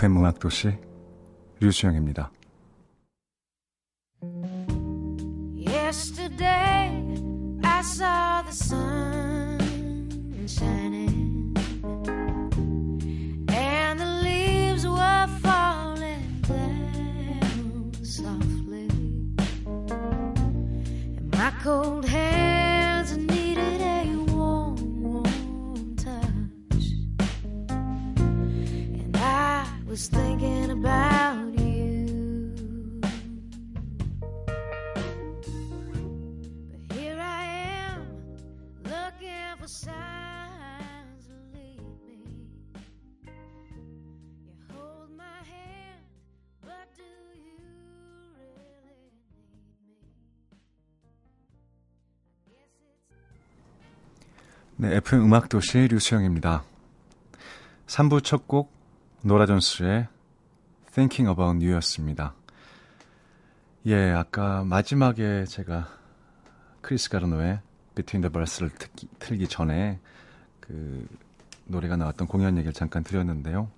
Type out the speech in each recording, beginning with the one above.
FM 음악도시 류수영입니다. Yesterday I saw the sun shining and the leaves were falling down softly and my cold hands 네, FM 음악도시 류수영입니다. 3부 첫 곡 노라 존스의 Thinking About You였습니다. 예, 아까 마지막에 제가 크리스 가르노의 Between the Bars를 듣기, 틀기 전에 그 노래가 나왔던 공연 얘기를 잠깐 드렸는데요.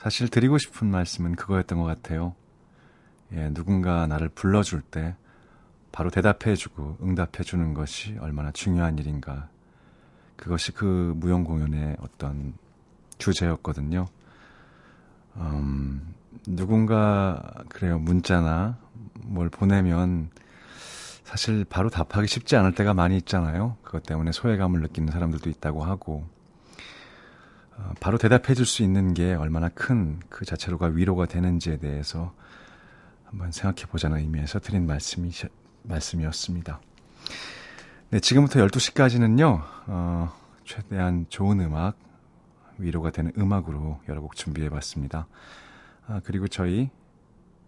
사실 드리고 싶은 말씀은 그거였던 것 같아요. 예, 누군가 나를 불러줄 때 바로 대답해주고 응답해주는 것이 얼마나 중요한 일인가 그것이 그 무용 공연의 어떤 주제였거든요. 음, 누군가 그래요 문자나 뭘 보내면 사실 바로 답하기 쉽지 않을 때가 많이 있잖아요. 그것 때문에 소외감을 느끼는 사람들도 있다고 하고 어, 바로 대답해 줄 수 있는 게 얼마나 큰 그 자체로가 위로가 되는지에 대해서 한번 생각해 보자는 의미에서 드린 말씀이 말씀이었습니다. 네, 지금부터 12시까지는요, 어, 최대한 좋은 음악, 위로가 되는 음악으로 여러 곡 준비해 봤습니다. 아, 그리고 저희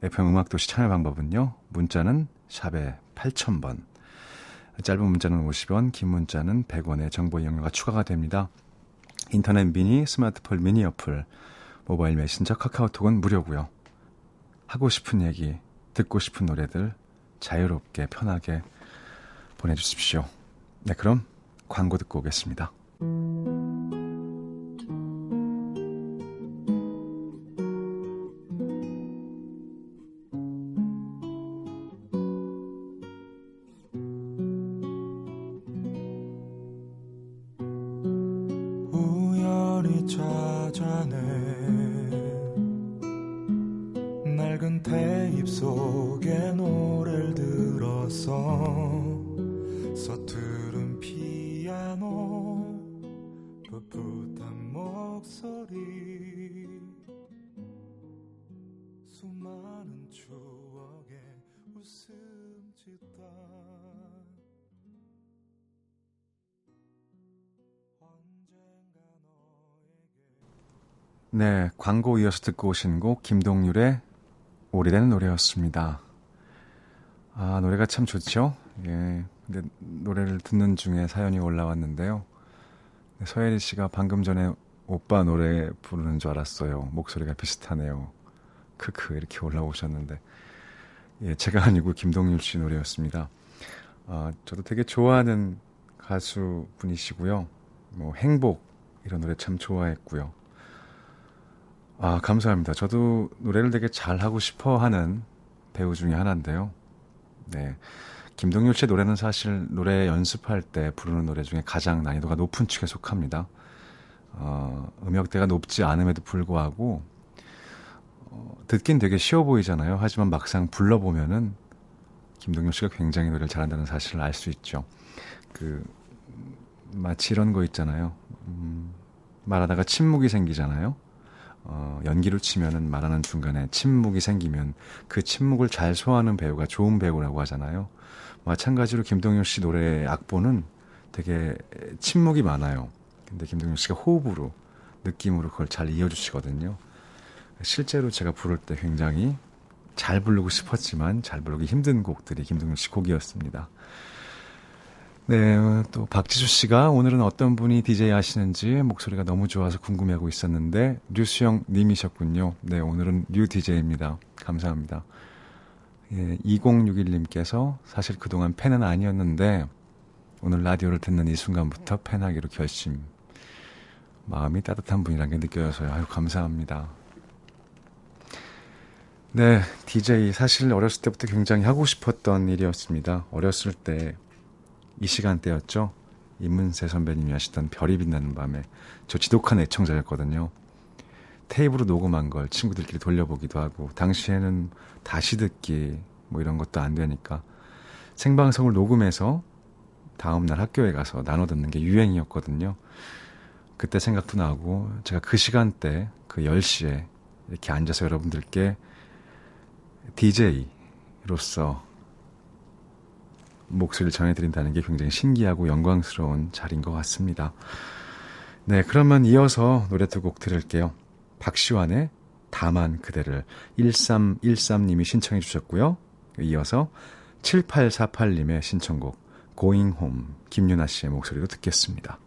FM 음악도시 참여 방법은요, 문자는 샵에 8000번, 짧은 문자는 50원, 긴 문자는 100원의 정보 이용료가 추가가 됩니다. 인터넷 미니, 스마트폰 미니 어플, 모바일 메신저 카카오톡은 무료고요. 하고 싶은 얘기, 듣고 싶은 노래들 자유롭게 편하게 보내주십시오. 네, 그럼 광고 듣고 오겠습니다. 네, 광고 이어서 듣고 오신 곡 김동률의 오래된 노래였습니다. 아, 노래가 참 좋죠? 예. 근데 노래를 듣는 중에 사연이 올라왔는데요. 네, 서예리 씨가 방금 전에 오빠 노래 부르는 줄 알았어요. 목소리가 비슷하네요. 크크 이렇게 올라오셨는데 예, 제가 아니고 김동률 씨 노래였습니다. 아, 저도 되게 좋아하는 가수 분이시고요. 뭐 행복 이런 노래 참 좋아했고요. 아, 감사합니다. 저도 노래를 되게 잘하고 싶어 하는 배우 중에 하나인데요. 네. 김동률 씨의 노래는 사실 노래 연습할 때 부르는 노래 중에 가장 난이도가 높은 축에 속합니다. 어, 음역대가 높지 않음에도 불구하고, 어, 듣긴 되게 쉬워 보이잖아요. 하지만 막상 불러보면은 김동률 씨가 굉장히 노래를 잘한다는 사실을 알 수 있죠. 그, 마치 이런 거 있잖아요. 음, 말하다가 침묵이 생기잖아요. 어, 연기를 치면은 말하는 중간에 침묵이 생기면 그 침묵을 잘 소화하는 배우가 좋은 배우라고 하잖아요. 마찬가지로 김동률 씨 노래 악보는 되게 침묵이 많아요. 근데 김동률 씨가 호흡으로 느낌으로 그걸 잘 이어주시거든요. 실제로 제가 부를 때 굉장히 잘 부르고 싶었지만 잘 부르기 힘든 곡들이 김동률 씨 곡이었습니다. 네, 또 박지수 씨가 오늘은 어떤 분이 DJ 하시는지 목소리가 너무 좋아서 궁금해하고 있었는데 류수영 님이셨군요. 네, 오늘은 류 DJ입니다. 감사합니다. 예, 2061님께서 사실 그동안 팬은 아니었는데 오늘 라디오를 듣는 이 순간부터 팬하기로 결심. 마음이 따뜻한 분이란 게 느껴져서요. 아유, 감사합니다. 네, DJ 사실 어렸을 때부터 굉장히 하고 싶었던 일이었습니다. 어렸을 때 이 시간대였죠. 임문세 선배님이 하시던 별이 빛나는 밤에 저 지독한 애청자였거든요. 테이프로 녹음한 걸 친구들끼리 돌려보기도 하고 당시에는 다시 듣기 뭐 이런 것도 안 되니까 생방송을 녹음해서 다음 날 학교에 가서 나눠 듣는 게 유행이었거든요. 그때 생각도 나고 제가 그 시간대 그 10시에 이렇게 앉아서 여러분들께 DJ로서 목소리를 전해드린다는 게 굉장히 신기하고 영광스러운 자리인 것 같습니다. 네, 그러면 이어서 노래 두 곡 들을게요. 박시환의 다만 그대를 1313님이 신청해 주셨고요. 이어서 7848님의 신청곡 Going Home 김윤아 씨의 목소리로 듣겠습니다.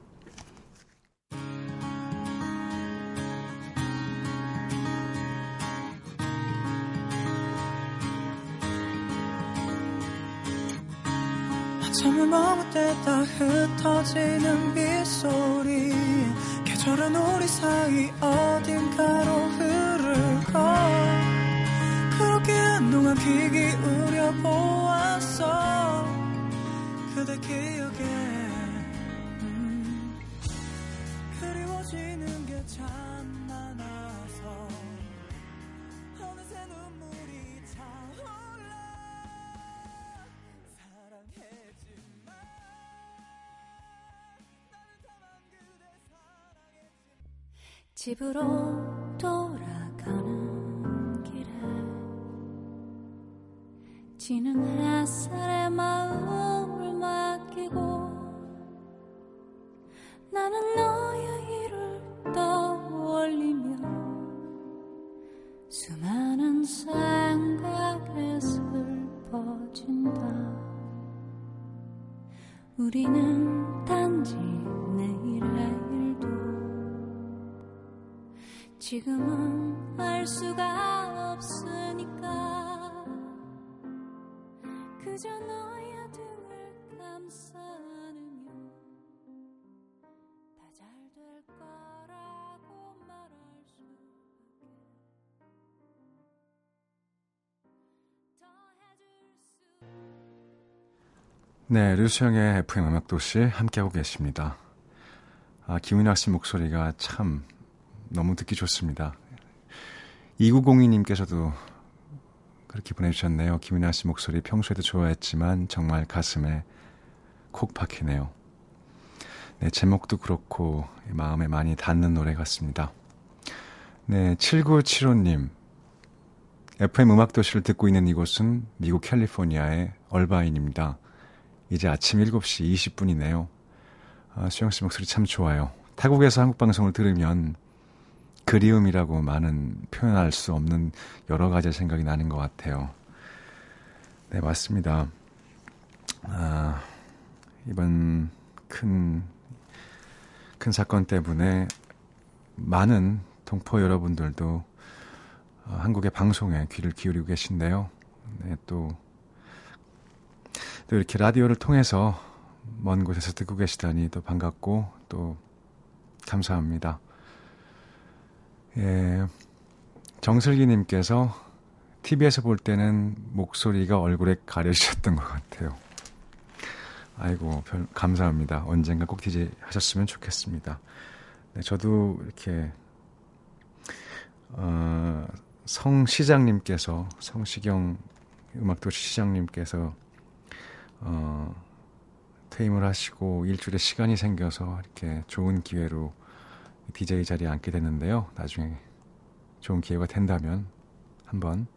때다 흩어지는 빗소리. 계절은 우리 사이 어딘가로 흐르고 그렇게 한동안 귀 기울여 보았어 집으로 돌아가는 길에 지는 햇살에 마음을 맡기고 나는 너의 일을 떠올리며 수많은 생각에 슬퍼진다. 우리는 단지 내일의 지금은 알 수가 없으니까 그저 너의 등을 감싸 안으며 다잘 될 거라고 말할 수밖에 더 해줄 수 네, 류수영의 FM 음악도시 함께하고 계십니다. 아, 김은학 씨 목소리가 참 너무 듣기 좋습니다. 2902님께서도 그렇게 보내주셨네요. 김은학 씨 목소리 평소에도 좋아했지만 정말 가슴에 콕 박히네요. 네, 제목도 그렇고 마음에 많이 닿는 노래 같습니다. 네, 7975님. FM 음악도시를 듣고 있는 이곳은 미국 캘리포니아의 얼바인입니다. 이제 아침 7시 20분이네요. 아, 수영 씨 목소리 참 좋아요. 타국에서 한국 방송을 들으면 그리움이라고 많은 표현할 수 없는 여러 가지 생각이 나는 것 같아요. 네, 맞습니다. 아, 이번 큰, 큰 사건 때문에 많은 동포 여러분들도 어, 한국의 방송에 귀를 기울이고 계신데요. 네, 또, 또 이렇게 라디오를 통해서 먼 곳에서 듣고 계시다니 또 반갑고 또 감사합니다. 예, 정슬기님께서 TV에서 볼 때는 목소리가 얼굴에 가려지셨던 것 같아요. 아이고, 별, 감사합니다. 언젠가 꼭 DJ 하셨으면 좋겠습니다. 네, 저도 이렇게, 어, 성 시장님께서, 성시경 음악도시 시장님께서, 어, 퇴임을 하시고 일주일에 시간이 생겨서 이렇게 좋은 기회로 DJ 자리에 앉게 됐는데요. 나중에 좋은 기회가 된다면 한번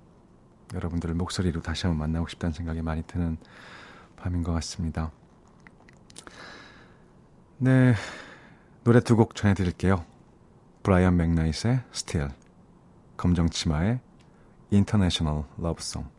여러분들을 목소리로 다시 한번 만나고 싶다는 생각이 많이 드는 밤인 것 같습니다. 네, 노래 두 곡 전해드릴게요. 브라이언 맥나이스의 Still, 검정치마의 International Love Song.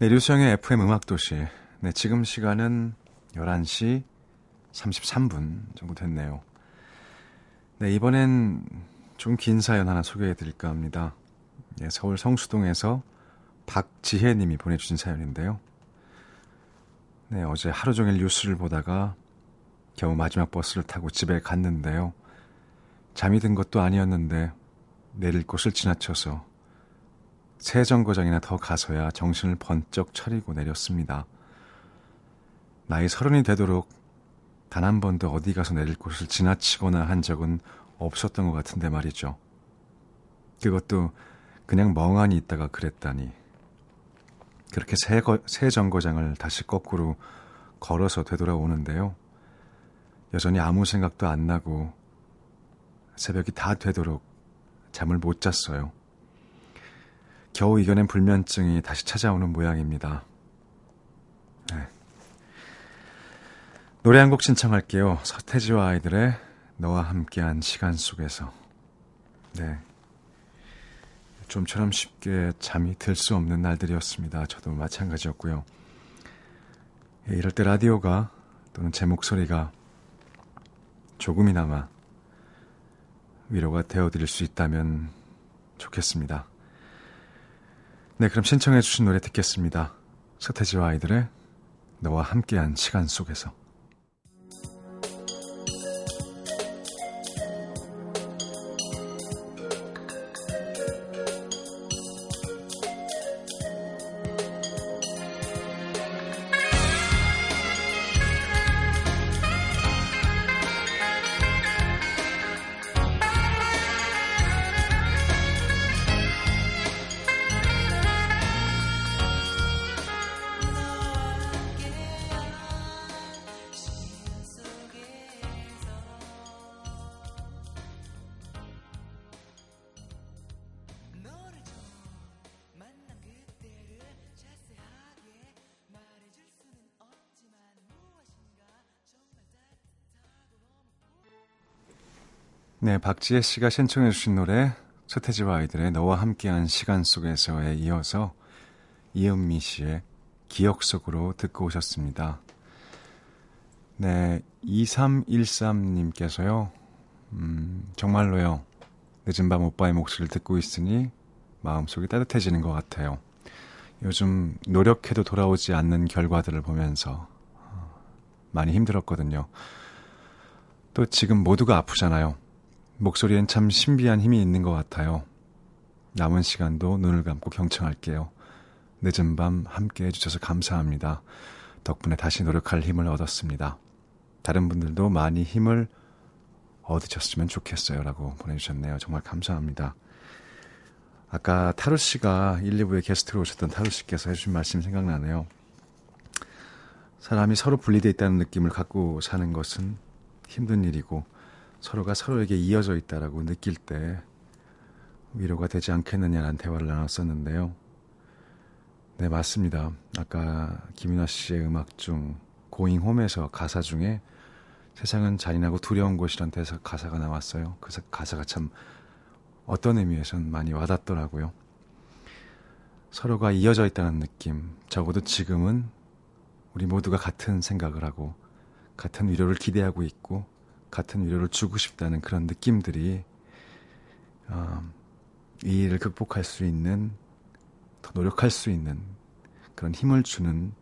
네, 류수영의 FM 음악도시. 네, 지금 시간은 11시 33분 정도 됐네요. 네, 이번엔 좀 긴 사연 하나 소개해 드릴까 합니다. 네, 서울 성수동에서 박지혜 님이 보내주신 사연인데요. 네, 어제 하루 종일 뉴스를 보다가 겨우 마지막 버스를 타고 집에 갔는데요. 잠이 든 것도 아니었는데 내릴 곳을 지나쳐서 새 정거장이나 더 가서야 정신을 번쩍 차리고 내렸습니다. 나이 서른이 되도록 단 한 번도 어디 가서 내릴 곳을 지나치거나 한 적은 없었던 것 같은데 말이죠. 그것도 그냥 멍하니 있다가 그랬다니. 그렇게 새, 거, 새 정거장을 다시 거꾸로 걸어서 되돌아오는데요. 여전히 아무 생각도 안 나고 새벽이 다 되도록 잠을 못 잤어요. 겨우 이겨낸 불면증이 다시 찾아오는 모양입니다. 네. 노래 한 곡 신청할게요. 서태지와 아이들의 너와 함께한 시간 속에서. 네. 좀처럼 쉽게 잠이 들 수 없는 날들이었습니다. 저도 마찬가지였고요. 예, 이럴 때 라디오가 또는 제 목소리가 조금이나마 위로가 되어드릴 수 있다면 좋겠습니다. 네, 그럼 신청해 주신 노래 듣겠습니다. 서태지와 아이들의 너와 함께한 시간 속에서. 네, 박지혜 씨가 신청해 주신 노래 서태지와 아이들의 너와 함께한 시간 속에서에 이어서 이은미 씨의 기억 속으로 듣고 오셨습니다. 네, 2313님께서요. 음, 정말로요. 늦은 밤 오빠의 목소리를 듣고 있으니 마음속이 따뜻해지는 것 같아요. 요즘 노력해도 돌아오지 않는 결과들을 보면서 어, 많이 힘들었거든요. 또 지금 모두가 아프잖아요. 목소리엔 참 신비한 힘이 있는 것 같아요. 남은 시간도 눈을 감고 경청할게요. 늦은 밤 함께 해주셔서 감사합니다. 덕분에 다시 노력할 힘을 얻었습니다. 다른 분들도 많이 힘을 얻으셨으면 좋겠어요. 라고 보내주셨네요. 정말 감사합니다. 아까 타루 씨가 1, 2부에 게스트로 오셨던 타루 씨께서 해주신 말씀이 생각나네요. 사람이 서로 분리되어 있다는 느낌을 갖고 사는 것은 힘든 일이고, 서로가 서로에게 이어져 있다라고 느낄 때 위로가 되지 않겠느냐라는 대화를 나눴었는데요. 네, 맞습니다. 아까 김윤아 씨의 음악 중 고잉 홈에서 가사 중에 세상은 잔인하고 두려운 곳이란 데서 가사가 나왔어요. 그 가사가 참 어떤 의미에선 많이 와닿더라고요. 서로가 이어져 있다는 느낌, 적어도 지금은 우리 모두가 같은 생각을 하고 같은 위로를 기대하고 있고 같은 위로를 주고 싶다는 그런 느낌들이 어, 이 일을 극복할 수 있는 더 노력할 수 있는 그런 힘을 주는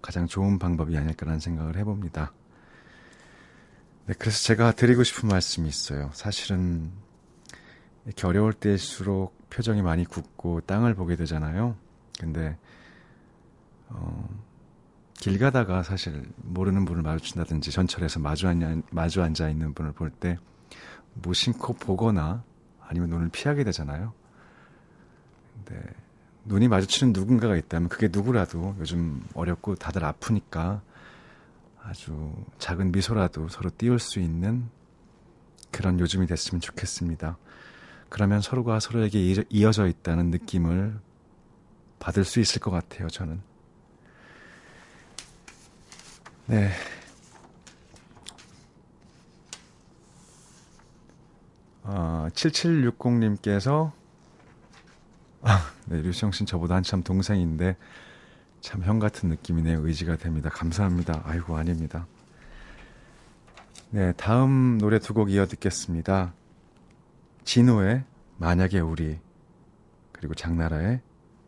가장 좋은 방법이 아닐까라는 생각을 해봅니다. 네, 그래서 제가 드리고 싶은 말씀이 있어요. 사실은 이렇게 어려울 때일수록 표정이 많이 굳고 땅을 보게 되잖아요. 근데 어, 길 가다가 사실 모르는 분을 마주친다든지 전철에서 마주 앉아, 마주 앉아 있는 분을 볼 때 무심코 보거나 아니면 눈을 피하게 되잖아요. 근데 눈이 마주치는 누군가가 있다면 그게 누구라도 요즘 어렵고 다들 아프니까 아주 작은 미소라도 서로 띄울 수 있는 그런 요즘이 됐으면 좋겠습니다. 그러면 서로가 서로에게 이어져 있다는 느낌을 받을 수 있을 것 같아요, 저는. 네. 아, 7760님께서, 아, 네, 류시영 씨는 저보다 한참 동생인데, 참 형 같은 느낌이네요. 의지가 됩니다. 감사합니다. 아이고, 아닙니다. 네, 다음 노래 두 곡 이어 듣겠습니다. 진호의 만약에 우리, 그리고 장나라의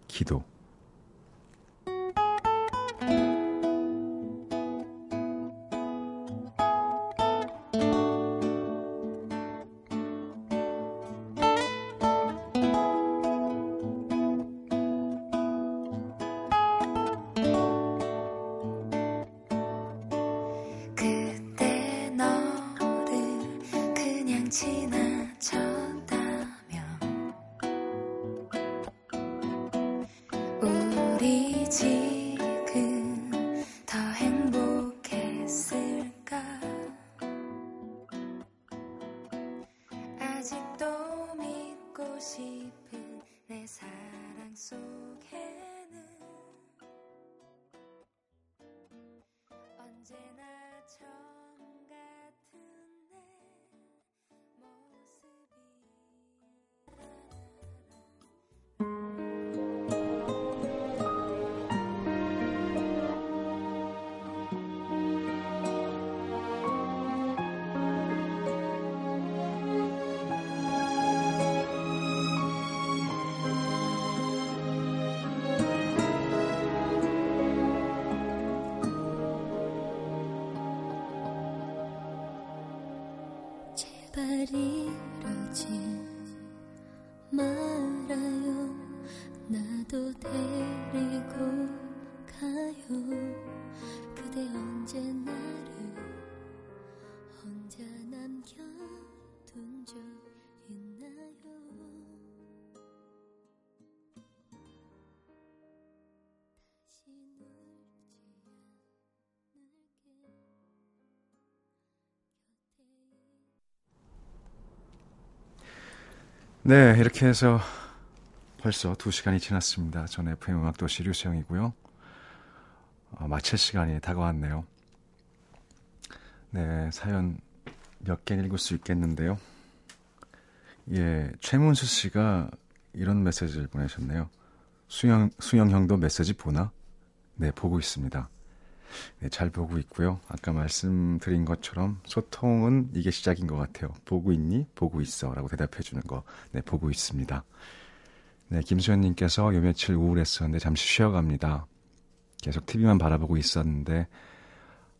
기도. 네, 이렇게 해서 벌써 두 시간이 지났습니다. 전 FM 음악도시 류수영이고요. 어, 마칠 시간이 다가왔네요. 네, 사연 몇 개 읽을 수 있겠는데요. 예, 최문수 씨가 이런 메시지를 보내셨네요. 수영, 수영 형도 메시지 보나? 네, 보고 있습니다. 네, 잘 보고 있고요. 아까 말씀드린 것처럼 소통은 이게 시작인 것 같아요. 보고 있니? 보고 있어. 라고 대답해 주는 거. 네, 보고 있습니다. 네, 김수현님께서 요 며칠 우울했었는데 잠시 쉬어갑니다. 계속 TV만 바라보고 있었는데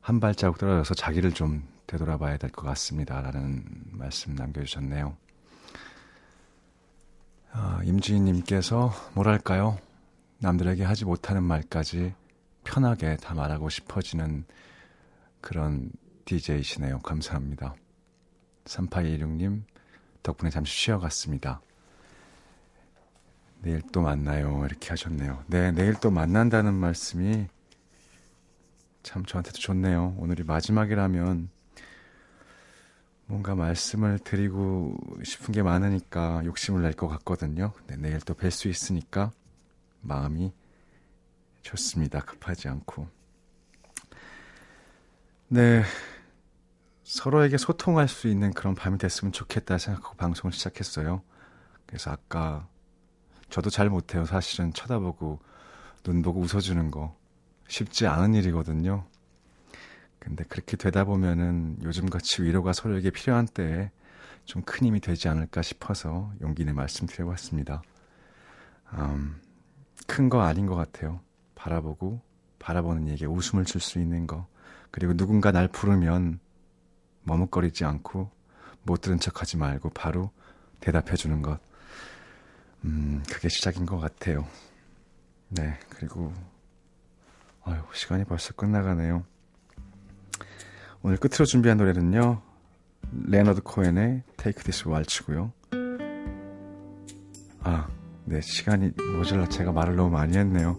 한 발자국 떨어져서 자기를 좀 되돌아봐야 될 것 같습니다. 라는 말씀 남겨주셨네요. 아, 임지인님께서 뭐랄까요? 남들에게 하지 못하는 말까지 편하게 다 말하고 싶어지는 그런 DJ시네요. 감사합니다. 3816님, 덕분에 잠시 쉬어갔습니다. 내일 또 만나요. 이렇게 하셨네요. 네, 내일 또 만난다는 말씀이 참 저한테도 좋네요. 오늘이 마지막이라면 뭔가 말씀을 드리고 싶은 게 많으니까 욕심을 낼 것 같거든요. 근데 내일 또 뵐 수 있으니까 마음이 좋습니다. 급하지 않고. 네. 서로에게 소통할 수 있는 그런 밤이 됐으면 좋겠다 생각하고 방송을 시작했어요. 그래서 아까 저도 잘 못해요. 사실은 쳐다보고 눈 보고 웃어주는 거 쉽지 않은 일이거든요. 근데 그렇게 되다 보면은 요즘같이 위로가 서로에게 필요한 때에 좀 큰 힘이 되지 않을까 싶어서 용기 내 말씀드려 봤습니다. 음, 큰 거 아닌 것 같아요. 바라보고 바라보는 이에게 웃음을 줄 수 있는 거 그리고 누군가 날 부르면 머뭇거리지 않고 못 들은 척하지 말고 바로 대답해 주는 것 음, 그게 시작인 것 같아요. 네, 그리고 아유, 시간이 벌써 끝나가네요. 오늘 끝으로 준비한 노래는요. 레너드 코엔의 Take This Waltz고요. 아, 네, 시간이 모자라 제가 말을 너무 많이 했네요.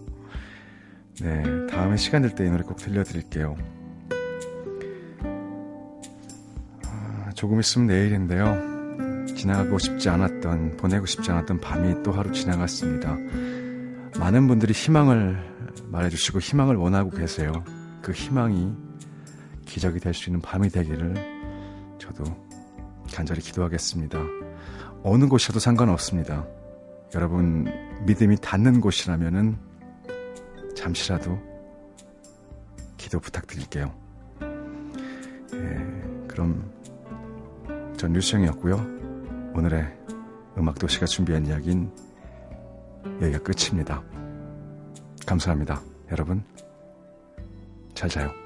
네, 다음에 시간 될 때 이 노래 꼭 들려드릴게요. 아, 조금 있으면 내일인데요. 지나가고 싶지 않았던, 보내고 싶지 않았던 밤이 또 하루 지나갔습니다. 많은 분들이 희망을 말해주시고 희망을 원하고 계세요. 그 희망이 기적이 될 수 있는 밤이 되기를 저도 간절히 기도하겠습니다. 어느 곳이어도 상관없습니다. 여러분 믿음이 닿는 곳이라면은 잠시라도 기도 부탁드릴게요. 예, 그럼 전 류수영이었고요. 오늘의 음악도시가 준비한 이야기는 여기가 끝입니다. 감사합니다. 여러분, 잘 자요.